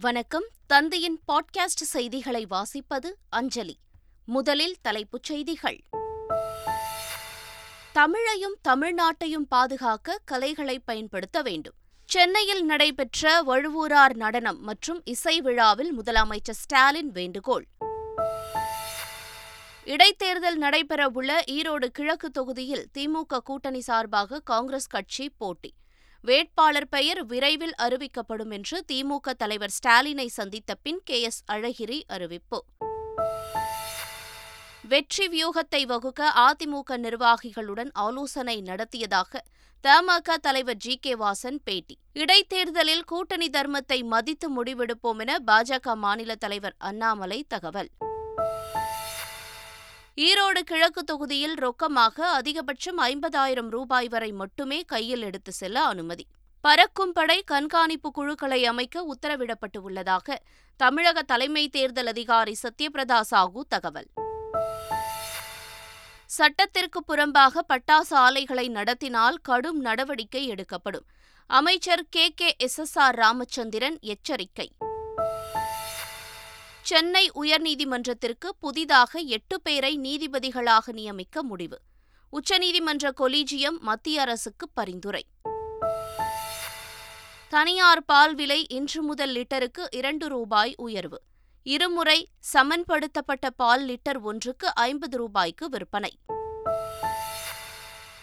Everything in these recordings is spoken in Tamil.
வணக்கம். தந்தையின் பாட்காஸ்ட் செய்திகளை வாசிப்பது அஞ்சலி. முதலில் தலைப்புச் செய்திகள். தமிழையும் தமிழ்நாட்டையும் பாதுகாக்க கலைகளை பயன்படுத்த வேண்டும். சென்னையில் நடைபெற்ற வழுவூரார் நடனம் மற்றும் இசை விழாவில் முதலமைச்சர் ஸ்டாலின் வேண்டுகோள். இடைத்தேர்தல் நடைபெறவுள்ள ஈரோடு கிழக்கு தொகுதியில் திமுக கூட்டணி சார்பாக காங்கிரஸ் கட்சி போட்டி. வேட்பாளர் பெயர் விரைவில் அறிவிக்கப்படும் என்று திமுக தலைவர் ஸ்டாலினை சந்தித்த பின் கே எஸ் அழகிரி அறிவிப்பு. வெற்றி வியூகத்தை வகுக்க அதிமுக நிர்வாகிகளுடன் ஆலோசனை நடத்தியதாக தமாக தலைவர் ஜி கே வாசன் பேட்டி. இடைத்தேர்தலில் கூட்டணி தர்மத்தை மதித்து முடிவெடுப்போம் என பாஜக மாநில தலைவர் அண்ணாமலை தகவல். ஈரோடு கிழக்கு தொகுதியில் ரொக்கமாக அதிகபட்சம் ஐம்பதாயிரம் ரூபாய் வரை மட்டுமே கையில் எடுத்து செல்ல அனுமதி. பறக்கும் படை கண்காணிப்பு குழுக்களை அமைக்க உத்தரவிடப்பட்டு உள்ளதாக தமிழக தலைமை தேர்தல் அதிகாரி சத்யபிரதா சாஹூ தகவல். சட்டத்திற்கு புறம்பாக பட்டாசு ஆலைகளை நடத்தினால் கடும் நடவடிக்கை எடுக்கப்படும். அமைச்சர் K K S S R Ramachandran எச்சரிக்கை. சென்னை உயர்நீதிமன்றத்திற்கு புதிதாக எட்டு பேரை நீதிபதிகளாக நியமிக்க முடிவு. உச்சநீதிமன்ற கொலீஜியம் மத்திய அரசுக்கு பரிந்துரை. தனியார் பால் விலை இன்று முதல் லிட்டருக்கு இரண்டு ரூபாய் உயர்வு. இருமுறை சமன்படுத்தப்பட்ட பால் லிட்டர் ஒன்றுக்கு ஐம்பது ரூபாய்க்கு விற்பனை.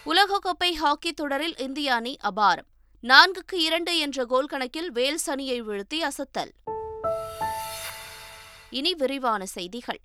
உலகக்கோப்பை ஹாக்கி தொடரில் இந்திய அணி அபாரம். நான்குக்கு இரண்டு என்ற கோல் கணக்கில் வேல்ஸ் அணியை வீழ்த்தி அசத்தல். இனி விரிவான செய்திகள்.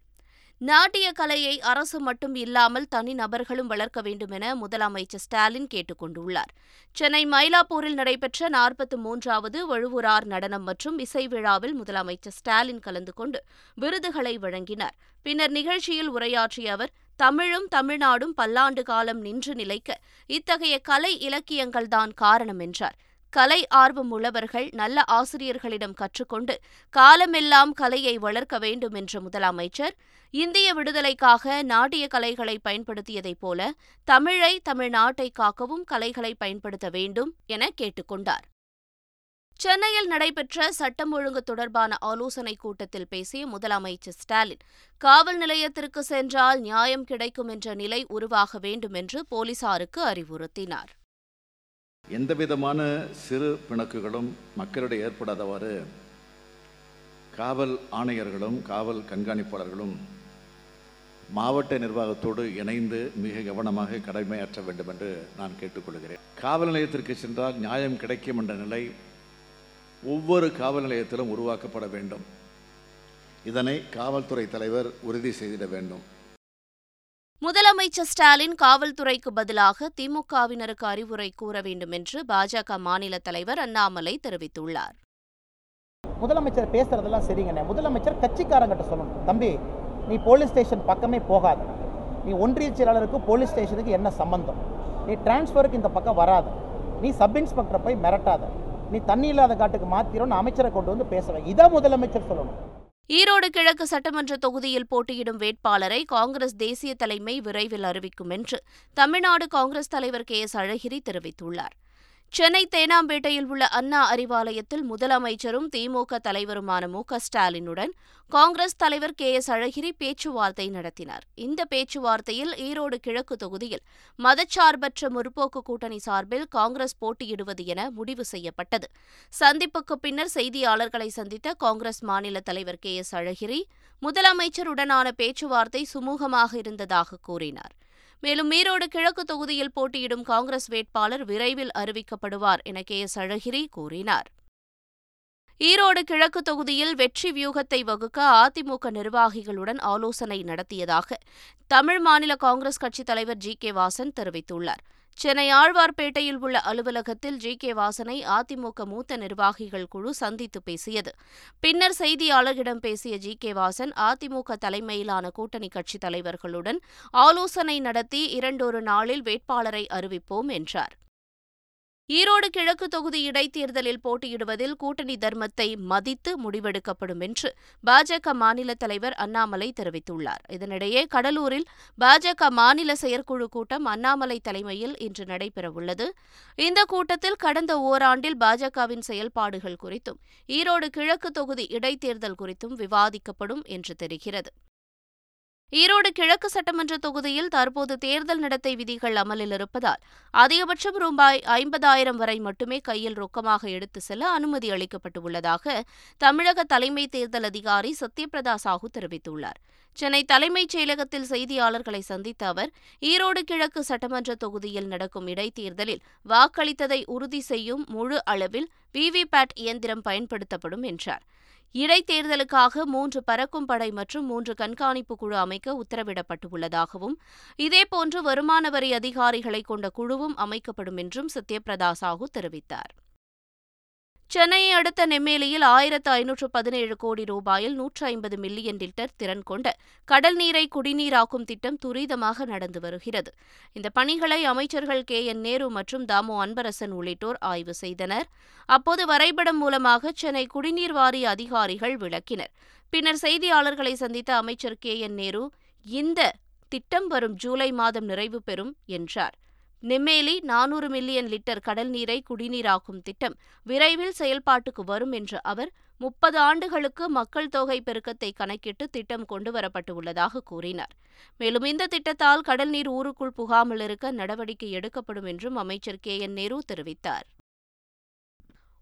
நாட்டிய கலையை அரசு மட்டும் இல்லாமல் தனி நபர்களும் வளர்க்க வேண்டும் என முதலமைச்சர் ஸ்டாலின் கேட்டுக் கொண்டுள்ளார் சென்னை மயிலாப்பூரில் நடைபெற்ற நாற்பத்தி மூன்றாவது வழுவூரார் நடனம் மற்றும் இசை விழாவில் முதலமைச்சர் ஸ்டாலின் கலந்து கொண்டு விருதுகளை வழங்கினார். பின்னர் நிகழ்ச்சியில் உரையாற்றிய அவர் தமிழும் தமிழ்நாடும் பல்லாண்டு காலம் நின்று நிலைக்க இத்தகைய கலை இலக்கியங்கள்தான் காரணம் என்றார். கலை ஆர்வம் உள்ளவர்கள் நல்ல ஆசிரியர்களிடம் கற்றுக்கொண்டு காலமெல்லாம் கலையை வளர்க்க வேண்டும் என்ற முதலமைச்சர் இந்திய விடுதலைக்காக நாட்டிய கலைகளை பயன்படுத்தியதைப் போல தமிழை தமிழ்நாட்டை காக்கவும் கலைகளை பயன்படுத்த வேண்டும் என கேட்டுக்கொண்டார் சென்னையில் நடைபெற்ற சட்டம் ஒழுங்கு தொடர்பான ஆலோசனைக் கூட்டத்தில் பேசிய முதலமைச்சர் ஸ்டாலின் காவல் நிலையத்திற்கு சென்றால் நியாயம் கிடைக்கும் என்ற நிலை உருவாக வேண்டும் என்று போலீசாருக்கு அறிவுறுத்தினார். எந்த விதமான சிறு பிணக்குகளும் மக்களிடையே ஏற்படாதவாறு காவல் ஆணையர்களும் காவல் கண்காணிப்பாளர்களும் மாவட்ட நிர்வாகத்தோடு இணைந்து மிக கவனமாக கடமையாற்ற வேண்டும் என்று நான் கேட்டுக்கொள்கிறேன். காவல் நிலையத்திற்கு சென்றால் நியாயம் கிடைக்கும் என்ற நிலை ஒவ்வொரு காவல் நிலையத்திலும் உருவாக்கப்பட வேண்டும். இதனை காவல்துறை தலைவர் உறுதி செய்திட வேண்டும். முதலமைச்சர் ஸ்டாலின் காவல்துறைக்கு பதிலாக திமுகவினருக்கு அறிவுரை கூற வேண்டும் என்று பாஜக மாநில தலைவர் அண்ணாமலை தெரிவித்துள்ளார். முதலமைச்சர் பேசுறதெல்லாம் சரிங்கண்ணே. முதலமைச்சர் கட்சிக்காரங்கிட்ட சொல்லணும். தம்பி நீ போலீஸ் ஸ்டேஷன் பக்கமே போகாத. நீ ஒன்றிய செயலாளருக்கு போலீஸ் ஸ்டேஷனுக்கு என்ன சம்பந்தம்? நீ டிரான்ஸ்ஃபருக்கு இந்த பக்கம் வராத. நீ சப் இன்ஸ்பெக்டரை போய் மிரட்டாத. நீ தண்ணி இல்லாத காட்டுக்கு மாத்திரம் அமைச்சரை கொண்டு வந்து பேசுவேன் இதான் முதலமைச்சர் சொல்லணும். ஈரோடு கிழக்கு சட்டமன்ற தொகுதியில் போட்டியிடும் வேட்பாளரை காங்கிரஸ் தேசிய தலைமை விரைவில் அறிவிக்கும் என்று தமிழ்நாடு காங்கிரஸ் தலைவர் கே எஸ் அழகிரி தெரிவித்துள்ளார். சென்னை தேனாம்பேட்டையில் உள்ள அண்ணா அறிவாலயத்தில் முதலமைச்சரும் திமுக தலைவருமான மு க ஸ்டாலினுடன் காங்கிரஸ் தலைவர் கே எஸ் அழகிரி பேச்சுவார்த்தை நடத்தினார். இந்த பேச்சுவார்த்தையில் ஈரோடு கிழக்கு தொகுதியில் மதச்சார்பற்ற முற்போக்கு கூட்டணி சார்பில் காங்கிரஸ் போட்டியிடுவது என முடிவு செய்யப்பட்டது. சந்திப்புக்கு பின்னர் செய்தியாளர்களை சந்தித்த காங்கிரஸ் மாநில தலைவர் கே எஸ் அழகிரி முதலமைச்சருடனான பேச்சுவார்த்தை சுமூகமாக இருந்ததாக கூறினார். மேலும் ஈரோடு கிழக்கு தொகுதியில் போட்டியிடும் காங்கிரஸ் வேட்பாளர் விரைவில் அறிவிக்கப்படுவார் என கே எஸ் அழகிரி கூறினார். ஈரோடு கிழக்கு தொகுதியில் வெற்றி வியூகத்தை வகுக்க அதிமுக நிர்வாகிகளுடன் ஆலோசனை நடத்தியதாக தமிழ் மாநில காங்கிரஸ் கட்சித் தலைவர் ஜி கே வாசன் தெரிவித்துள்ளார். சென்னை ஆழ்வார்பேட்டையில் உள்ள அலுவலகத்தில் ஜி. கே. வாசனை அதிமுக மூத்த நிர்வாகிகள் குழு சந்தித்து பேசியது. பின்னர் செய்தியாளர்களிடம் பேசிய ஜி. கே. வாசன் அதிமுக தலைமையிலான கூட்டணி கட்சித் தலைவர்களுடன் ஆலோசனை நடத்தி இரண்டொரு நாளில் வேட்பாளரை அறிவிப்போம் என்றார். ஈரோடு கிழக்கு தொகுதி இடைத்தேர்தலில் போட்டியிடுவதில் கூட்டணி தர்மத்தை மதித்து முடிவெடுக்கப்படும் என்று பாஜக மாநில தலைவர் அண்ணாமலை தெரிவித்துள்ளார். இதனிடையே கடலூரில் பாஜக மாநில செயற்குழு கூட்டம் அண்ணாமலை தலைமையில் இன்று நடைபெறவுள்ளது. இந்த கூட்டத்தில் கடந்த ஓராண்டில் பாஜகவின் செயல்பாடுகள் குறித்தும் ஈரோடு கிழக்கு தொகுதி இடைத்தேர்தல் குறித்தும் விவாதிக்கப்படும் என்று தெரிகிறது. ஈரோடு கிழக்கு சட்டமன்ற தொகுதியில் தற்போது தேர்தல் நடத்தை விதிகள் அமலில் இருப்பதால் அதிகபட்சம் ரூபாய் ஐம்பதாயிரம் வரை மட்டுமே கையில் ரொக்கமாக எடுத்து செல்ல அனுமதி அளிக்கப்பட்டுள்ளதாக தமிழக தலைமை தேர்தல் அதிகாரி சத்யபிரதா சாஹூ தெரிவித்துள்ளார். சென்னை தலைமைச் செயலகத்தில் செய்தியாளர்களை சந்தித்த அவர் ஈரோடு கிழக்கு சட்டமன்ற தொகுதியில் நடக்கும் இடைத்தேர்தலில் வாக்களித்ததை உறுதி செய்யும் முழு அளவில் விவிபேட் இயந்திரம் பயன்படுத்தப்படும் என்றார். இடைத்தேர்தலுக்காக மூன்று பறக்கும் படை மற்றும் மூன்று கண்காணிப்பு குழு அமைக்க உத்தரவிடப்பட்டுள்ளதாகவும் இதேபோன்று வருமான வரி அதிகாரிகளை கொண்ட குழுவும் அமைக்கப்படும் என்றும் சத்யபிரதா சாஹூ தெரிவித்தார். சென்னையை அடுத்த நெம்மேலியில் ஆயிரத்து ஐநூற்று பதினேழு கோடி ரூபாயில் நூற்று ஐம்பது மில்லியன் லிட்டர் திறன் கொண்ட கடல் நீரை குடிநீராக்கும் திட்டம் துரிதமாக நடந்து வருகிறது. இந்த பணிகளை அமைச்சர்கள் கே. என். நேரு மற்றும் தாமோ அன்பரசன் உள்ளிட்டோர் ஆய்வு செய்தனர். அப்போது வரைபடம் மூலமாக சென்னை குடிநீர் வாரிய அதிகாரிகள் விளக்கினர். பின்னர் செய்தியாளர்களை சந்தித்த அமைச்சர் கே. என். நேரு இந்த திட்டம் வரும் ஜூலை மாதம் நிறைவு பெறும் என்றார். நெம்மேலி நானூறு மில்லியன் லிட்டர் கடல் நீரை குடிநீராக்கும் திட்டம் விரைவில் செயல்பாட்டுக்கு வரும் என்ற அவர் முப்பது ஆண்டுகளுக்கு மக்கள் தொகை பெருக்கத்தை கணக்கிட்டு திட்டம் கொண்டுவரப்பட்டு உள்ளதாக கூறினார். மேலும் இந்த திட்டத்தால் கடல்நீர் ஊருக்குள் புகாமல் இருக்க நடவடிக்கை எடுக்கப்படும் என்றும் அமைச்சர் கே என் நேரு தெரிவித்தார்.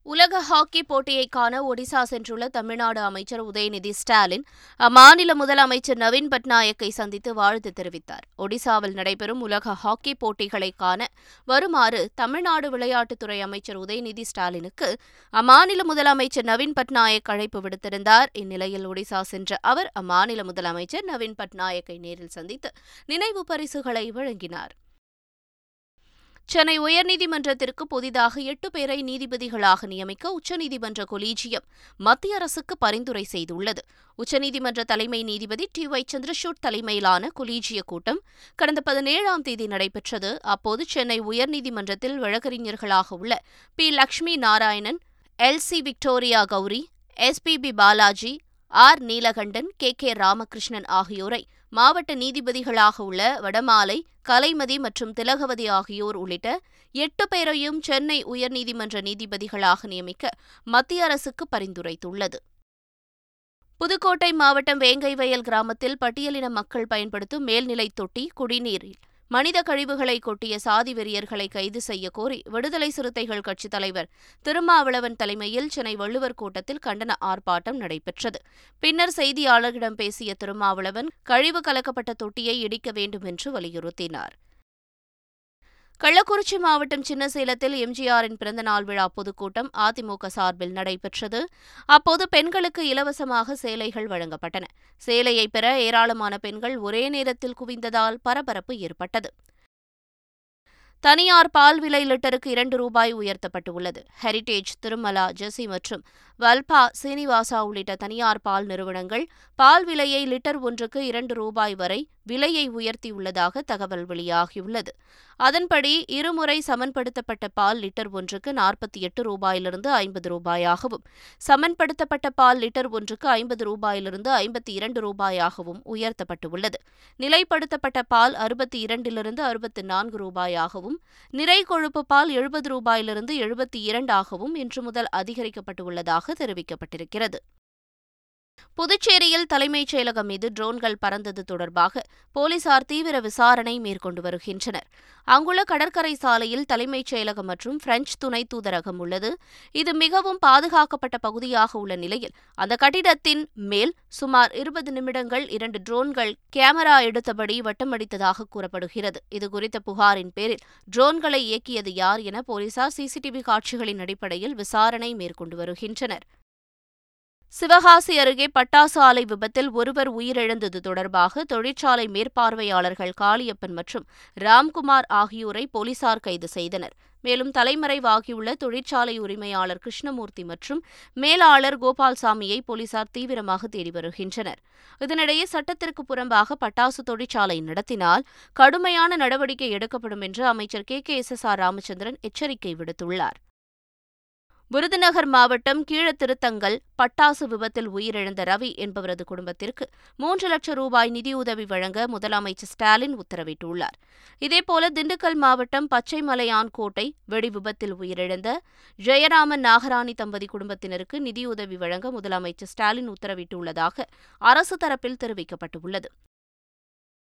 உலக ஹாக்கி போட்டியை காண ஒடிசா சென்றுள்ள தமிழ்நாடு அமைச்சர் உதயநிதி ஸ்டாலின் அம்மாநில முதலமைச்சர் நவீன் பட்நாயக்கை சந்தித்து வாழ்த்து தெரிவித்தார். ஒடிசாவில் நடைபெறும் உலக ஹாக்கி போட்டிகளை காண வருமாறு தமிழ்நாடு விளையாட்டுத்துறை அமைச்சர் உதயநிதி ஸ்டாலினுக்கு அம்மாநில முதலமைச்சர் நவீன் பட்நாயக் அழைப்பு விடுத்திருந்தார். இந்நிலையில் ஒடிசா சென்ற அவர் அம்மாநில முதலமைச்சர் நவீன் பட்நாயக்கை நேரில் சந்தித்து நினைவு பரிசுகளை வழங்கினார். சென்னை உயர்நீதிமன்றத்திற்கு புதிதாக எட்டு பேரை நீதிபதிகளாக நியமிக்க உச்சநீதிமன்ற கொலீஜியம் மத்திய அரசுக்கு பரிந்துரை செய்துள்ளது. உச்சநீதிமன்ற தலைமை நீதிபதி டி ஒய் சந்திரசூட் தலைமையிலான கொலீஜிய கூட்டம் கடந்த பதினேழாம் தேதி நடைபெற்றது. அப்போது சென்னை உயர்நீதிமன்றத்தில் வழக்கறிஞர்களாக உள்ள P. Lakshmi Narayanan L. C. Victoria Gowri S. P. P. Balaji R. Neelakantan K. K. Ramakrishnan ஆகியோரை மாவட்ட நீதிபதிகளாக உள்ள வடமாலை கலைமதி மற்றும் திலகவதி ஆகியோர் உள்ளிட்ட எட்டு பேரையும் சென்னை உயர்நீதிமன்ற நீதிபதிகளாக நியமிக்க மத்திய அரசுக்கு பரிந்துரைத்துள்ளது. புதுக்கோட்டை மாவட்டம் வேங்கைவயல் கிராமத்தில் பட்டியலின மக்கள் பயன்படுத்தும் மேல்நிலை தொட்டி குடிநீரில் மனித கழிவுகளை கொட்டிய சாதி வெறியர்களை கைது செய்ய கோரி விடுதலை சிறுத்தைகள் கட்சித் தலைவர் திருமாவளவன் தலைமையில் சென்னை வள்ளுவர் கூட்டத்தில் கண்டன ஆர்ப்பாட்டம் நடைபெற்றது. பின்னர் செய்தியாளர்களிடம் பேசிய திருமாவளவன் கழிவு கலக்கப்பட்ட தொட்டியை இடிக்க வேண்டும் என்று வலியுறுத்தினார். கள்ளக்குறிச்சி மாவட்டம் சின்னசேலத்தில் எம்ஜிஆரின் பிறந்தநாள் விழா பொதுக்கூட்டம் அதிமுக சார்பில் நடைபெற்றது. அப்போது பெண்களுக்கு இலவசமாக சேலைகள் வழங்கப்பட்டன. சேலையை பெற ஏராளமான பெண்கள் ஒரே நேரத்தில் குவிந்ததால் பரபரப்பு ஏற்பட்டது. தனியார் பால் விலை லிட்டருக்கு இரண்டு ரூபாய் உயர்த்தப்பட்டுள்ளது. ஹெரிடேஜ் திருமலா ஜெசி மற்றும் வல்பா சீனிவாசா உள்ளிட்ட தனியார் பால் நிறுவனங்கள் பால் விலையை லிட்டர் ஒன்றுக்கு இரண்டு ரூபாய் வரை விலையை உயர்த்தியுள்ளதாக தகவல் வெளியாகியுள்ளது. அதன்படி இருமுறை சமன்படுத்தப்பட்ட பால் லிட்டர் ஒன்றுக்கு நாற்பத்தி எட்டு ரூபாயிலிருந்து ஐம்பது ரூபாயாகவும் சமன்படுத்தப்பட்ட பால் லிட்டர் ஒன்றுக்கு ஐம்பது ரூபாயிலிருந்து ஐம்பத்தி இரண்டு ரூபாயாகவும் உயர்த்தப்பட்டுள்ளது. நிலைப்படுத்தப்பட்ட பால் அறுபத்தி இரண்டிலிருந்து அறுபத்தி நான்கு ரூபாயாகவும் நிறை கொழுப்பு பால் எழுபது ரூபாயிலிருந்து எழுபத்தி இரண்டாகவும் இன்று முதல் அதிகரிக்கப்பட்டுள்ளதாக தெரிவிக்கப்பட்டிருக்கிறது. புதுச்சேரியில் தலைமைச் செயலகம் மீது ட்ரோன்கள் பறந்தது தொடர்பாக போலீசார் தீவிர விசாரணை மேற்கொண்டு வருகின்றனர். அங்குள்ள கடற்கரை சாலையில் தலைமைச் செயலகம் மற்றும் பிரெஞ்சு துணை தூதரகம் உள்ளது. இது மிகவும் பாதுகாக்கப்பட்ட பகுதியாக உள்ள நிலையில் அந்த கட்டிடத்தின் மேல் சுமார் இருபது நிமிடங்கள் இரண்டு ட்ரோன்கள் கேமரா எடுத்தபடி வட்டமடித்ததாக கூறப்படுகிறது. இதுகுறித்த புகாரின் பேரில் ட்ரோன்களை இயக்கியது யார் என போலீசார் சிசிடிவி காட்சிகளின் அடிப்படையில் விசாரணை மேற்கொண்டு வருகின்றனர். சிவகாசி அருகே பட்டாசு ஆலை விபத்தில் ஒருவர் உயிரிழந்தது தொடர்பாக தொழிற்சாலை மேற்பார்வையாளர்கள் காளியப்பன் மற்றும் ராம்குமார் ஆகியோரை போலீசார் கைது செய்தனர். மேலும் தலைமறைவாகியுள்ள தொழிற்சாலை உரிமையாளர் கிருஷ்ணமூர்த்தி மற்றும் மேலாளர் கோபால்சாமியை போலீசார் தீவிரமாக தேடி வருகின்றனர். இதனிடையே சட்டத்திற்கு புறம்பாக பட்டாசு தொழிற்சாலை நடத்தினால் கடுமையான நடவடிக்கை எடுக்கப்படும் என்று அமைச்சர் K K S S R Ramachandran எச்சரிக்கை விடுத்துள்ளார். விருதுநகர் மாவட்டம் கீழத்திருத்தங்கல் பட்டாசு விபத்தில் உயிரிழந்த ரவி என்பவரது குடும்பத்திற்கு மூன்று லட்சம் ரூபாய் நிதியுதவி வழங்க முதலமைச்சர் ஸ்டாலின் உத்தரவிட்டுள்ளார். இதேபோல திண்டுக்கல் மாவட்டம் பச்சைமலையான்கோட்டை வெடி விபத்தில் உயிரிழந்த ஜெயராமன் நாகராணி தம்பதி குடும்பத்தினருக்கு நிதியுதவி வழங்க முதலமைச்சர் ஸ்டாலின் உத்தரவிட்டுள்ளதாக அரசு தரப்பில் தெரிவிக்கப்பட்டுள்ளது.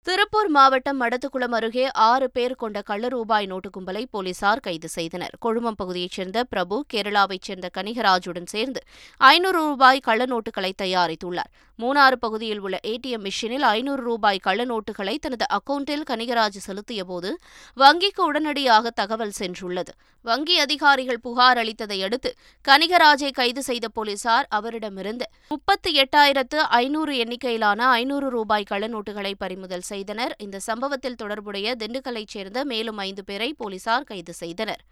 திருப்பூர் மாவட்டம் மடத்துக்குளம் அருகே ஆறு பேர் கொண்ட கள்ள ரூபாய் நோட்டு கும்பலை போலீசார் கைது செய்தனர். கொழுமம் பகுதியைச் சேர்ந்த பிரபு கேரளாவைச் சேர்ந்த கனிகராஜுடன் சேர்ந்து ஐநூறு ரூபாய் கள்ள நோட்டுகளை தயாரித்துள்ளார். மூணாறு பகுதியில் உள்ள ஏடிஎம் மிஷினில் ஐநூறு ரூபாய் கள்ள நோட்டுகளை தனது அக்கவுண்டில் கனிகராஜ் செலுத்தியபோது வங்கிக்கு உடனடியாக தகவல் சென்றுள்ளது. வங்கி அதிகாரிகள் புகார் அளித்ததை அடுத்து கனிகராஜை கைது செய்த போலீசார் அவரிடமிருந்து முப்பத்தி எட்டாயிரத்து ஐநூறு எண்ணிக்கையிலான ஐநூறு ரூபாய் கள்ள நோட்டுகளை பறிமுதல் செய்தனர். இந்த சம்பவத்தில் தொடர்புடைய திண்டுக்கல்லைச் சேர்ந்த மேலும் ஐந்து பேரை போலீசார் கைது செய்தனர்.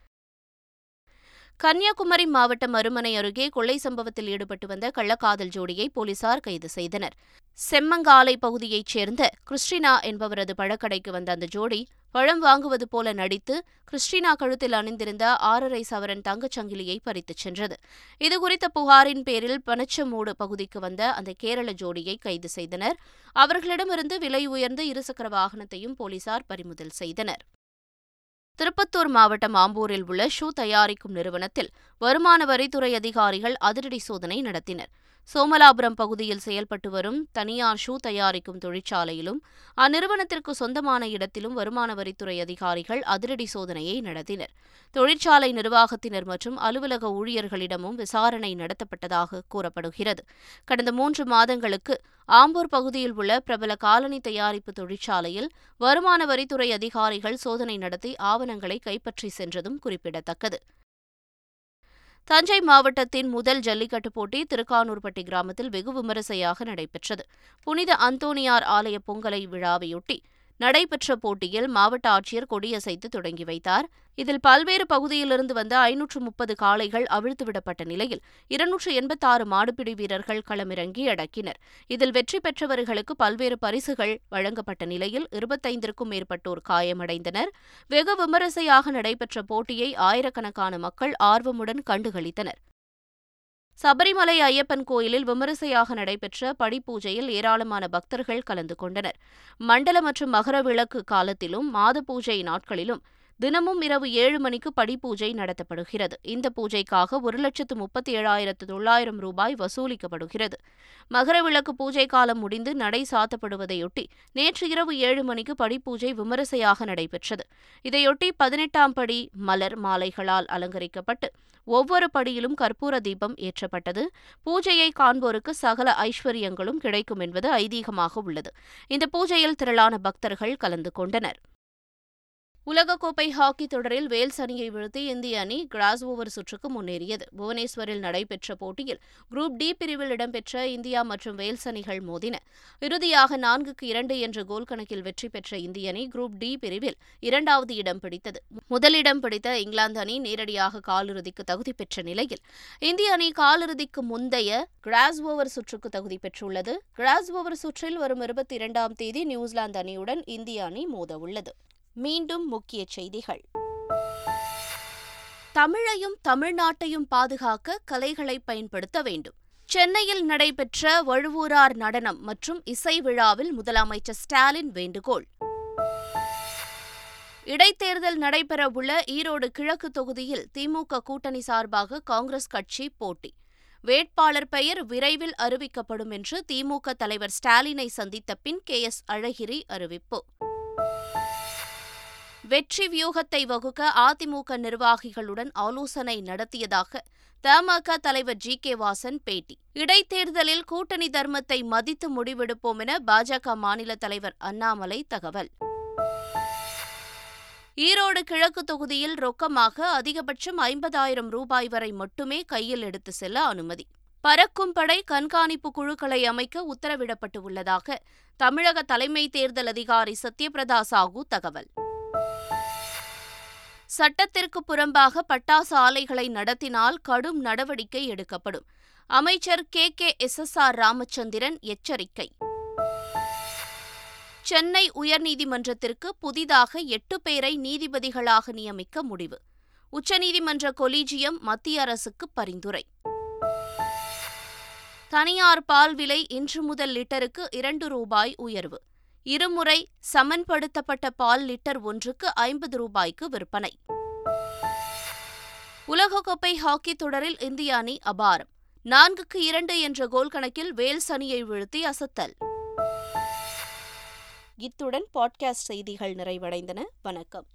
கன்னியாகுமரி மாவட்டம் அருமனை அருகே கொள்ளை சம்பவத்தில் ஈடுபட்டு வந்த கள்ளக்காதல் ஜோடியை போலீசார் கைது செய்தனர். செம்மங்காலை பகுதியைச் சேர்ந்த கிறிஸ்டினா என்பவரது பழக்கடைக்கு வந்த அந்த ஜோடி பழம் வாங்குவது போல நடித்து கிறிஸ்டினா கழுத்தில் அணிந்திருந்த ஆறரை சவரன் தங்கச் சங்கிலியை பறித்துச் சென்றது. இதுகுறித்த புகாரின் பேரில் பனச்சமூடு பகுதிக்கு வந்த அந்த கேரள ஜோடியை கைது செய்தனர். அவர்களிடமிருந்து விலை உயர்ந்த இருசக்கர வாகனத்தையும் போலீசார் பறிமுதல் செய்தனர். திருப்பத்தூர் மாவட்டம் ஆம்பூரில் உள்ள ஷூ தயாரிக்கும் நிறுவனத்தில் வருமான வரித்துறை அதிகாரிகள் அதிரடி சோதனை நடத்தினர். சோமலாபுரம் பகுதியில் செயல்பட்டு வரும் தனியார் ஷூ தயாரிக்கும் தொழிற்சாலையிலும் அந்நிறுவனத்திற்கு சொந்தமான இடத்திலும் வருமான வரித்துறை அதிகாரிகள் அதிரடி சோதனையை நடத்தினர். தொழிற்சாலை நிர்வாகத்தினர் மற்றும் அலுவலக ஊழியர்களிடமும் விசாரணை நடத்தப்பட்டதாக கூறப்படுகிறது. கடந்த மூன்று மாதங்களுக்கு ஆம்பூர் பகுதியில் உள்ள பிரபல காலனி தயாரிப்பு தொழிற்சாலையில் வருமான வரித்துறை அதிகாரிகள் சோதனை நடத்தி ஆவணங்களை கைப்பற்றி சென்றதும் குறிப்பிடத்தக்கது. தஞ்சை மாவட்டத்தின் முதல் ஜல்லிக்கட்டு போட்டி திருக்கானூர்பட்டி கிராமத்தில் வெகு விமரிசையாக நடைபெற்றது. புனித அந்தோணியார் ஆலய பொங்கலை விழாவையொட்டி நடைபெற்ற போட்டியில் மாவட்ட ஆட்சியர் கொடியசைத்து தொடங்கி வைத்தார். இதில் பல்வேறு பகுதியிலிருந்து வந்த ஐநூற்று முப்பது காளைகள் அவிழ்த்துவிடப்பட்ட நிலையில் இருநூற்று எண்பத்தாறு மாடுபிடி வீரர்கள் களமிறங்கி அடக்கினர். இதில் வெற்றி பெற்றவர்களுக்கு பல்வேறு பரிசுகள் வழங்கப்பட்ட நிலையில் இருபத்தைந்திற்கும் மேற்பட்டோர் காயமடைந்தனர். வெகு விமரிசையாக நடைபெற்ற போட்டியை ஆயிரக்கணக்கான மக்கள் ஆர்வமுடன் கண்டுகளித்தனர். சபரிமலை ஐயப்பன் கோயிலில் விமரிசையாக நடைபெற்ற படிப்பூஜையில் ஏராளமான பக்தர்கள் கலந்து கொண்டனர். மண்டல மற்றும் மகர விளக்கு காலத்திலும் மாத பூஜை நாட்களிலும் தினமும் இரவு ஏழு மணிக்கு படிப்பூஜை நடத்தப்படுகிறது. இந்த பூஜைக்காக ஒரு லட்சத்து முப்பத்தி ஏழாயிரத்து தொள்ளாயிரம் ரூபாய் வசூலிக்கப்படுகிறது. மகர விளக்கு பூஜை காலம் முடிந்து நடை சாத்தப்படுவதையொட்டி நேற்று இரவு ஏழு மணிக்கு படிப்பூஜை விமரிசையாக நடைபெற்றது. இதையொட்டி பதினெட்டாம் படி மலர் மாலைகளால் அலங்கரிக்கப்பட்டு ஒவ்வொரு படியிலும் கற்பூர தீபம் ஏற்றப்பட்டது. பூஜையை காண்போருக்கு சகல ஐஸ்வர்யங்களும் கிடைக்கும் என்பது ஐதீகமாக உள்ளது. இந்த பூஜையில் திரளான பக்தர்கள் கலந்து கொண்டனர். உலகக்கோப்பை ஹாக்கி தொடரில் வேல்ஸ் அணியை வீழ்த்தி இந்திய அணி கிராஸ் ஓவர் சுற்றுக்கு முன்னேறியது. புவனேஸ்வரில் நடைபெற்ற போட்டியில் குரூப் டி பிரிவில் இடம்பெற்ற இந்தியா மற்றும் வேல்ஸ் அணிகள் மோதின. இறுதியாக நான்குக்கு இரண்டு என்ற கோல் கணக்கில் வெற்றி பெற்ற இந்திய அணி குரூப் டி பிரிவில் இரண்டாவது இடம் பிடித்தது. முதலிடம் பிடித்த இங்கிலாந்து அணி நேரடியாக காலிறுதிக்கு தகுதி பெற்ற நிலையில் இந்திய அணி காலிறுதிக்கு முந்தைய கிராஸ் ஓவர் சுற்றுக்கு தகுதி பெற்றுள்ளது. கிராஸ் ஓவர் சுற்றில் வரும் இருபத்தி இரண்டாம் தேதி நியூசிலாந்து அணியுடன் இந்திய அணி மோதவுள்ளது. மீண்டும் முக்கிய செய்திகள். தமிழையும் தமிழ்நாட்டையும் பாதுகாக்க கலைகளை பயன்படுத்த வேண்டும். சென்னையில் நடைபெற்ற வழுவூரார் நடனம் மற்றும் இசை விழாவில் முதலமைச்சர் ஸ்டாலின் வேண்டுகோள். இடைத்தேர்தல் நடைபெறவுள்ள ஈரோடு கிழக்கு தொகுதியில் திமுக கூட்டணி சார்பாக காங்கிரஸ் கட்சி போட்டி. வேட்பாளர் பெயர் விரைவில் அறிவிக்கப்படும் என்று திமுக தலைவர் ஸ்டாலினை சந்தித்த பின் கே எஸ் அழகிரி அறிவிப்பு. வெற்றி வியூகத்தை வகுக்க அதிமுக நிர்வாகிகளுடன் ஆலோசனை நடத்தியதாக தமாக தலைவர் ஜி கே வாசன் பேட்டி. இடைத்தேர்தலில் கூட்டணி தர்மத்தை மதித்து முடிவெடுப்போம் என பாஜக மாநில தலைவர் அண்ணாமலை தகவல். ஈரோடு கிழக்கு தொகுதியில் ரொக்கமாக அதிகபட்சம் ஐம்பதாயிரம் ரூபாய் வரை மட்டுமே கையில் எடுத்து செல்ல அனுமதி. பறக்கும் படை கண்காணிப்பு குழுக்களை அமைக்க உத்தரவிடப்பட்டுள்ளதாக தமிழக தலைமை தேர்தல் அதிகாரி சத்யபிரதா சாஹூ தகவல். சட்டத்திற்கு புறம்பாக பட்டாசு ஆலைகளை நடத்தினால் கடும் நடவடிக்கை எடுக்கப்படும். அமைச்சர் K. K. S. S. R. Ramachandran எச்சரிக்கை. சென்னை உயர்நீதிமன்றத்திற்கு புதிதாக எட்டு பேரை நீதிபதிகளாக நியமிக்க முடிவு. உச்சநீதிமன்ற கொலீஜியம் மத்திய அரசுக்கு பரிந்துரை. தனியார் பால் விலை இன்று முதல் லிட்டருக்கு இரண்டு ரூபாய் உயர்வு. இருமுறை சமன்படுத்தப்பட்ட பால் லிட்டர் ஒன்றுக்கு ஐம்பது ரூபாய்க்கு விற்பனை. உலகக்கோப்பை ஹாக்கி தொடரில் இந்திய அணி அபாரம். நான்குக்கு இரண்டு என்ற கோல் கணக்கில் வேல்ஸ் அணியை வீழ்த்தி அசத்தல். இத்துடன் பாட்காஸ்ட் செய்திகள் நிறைவடைந்தன. வணக்கம்.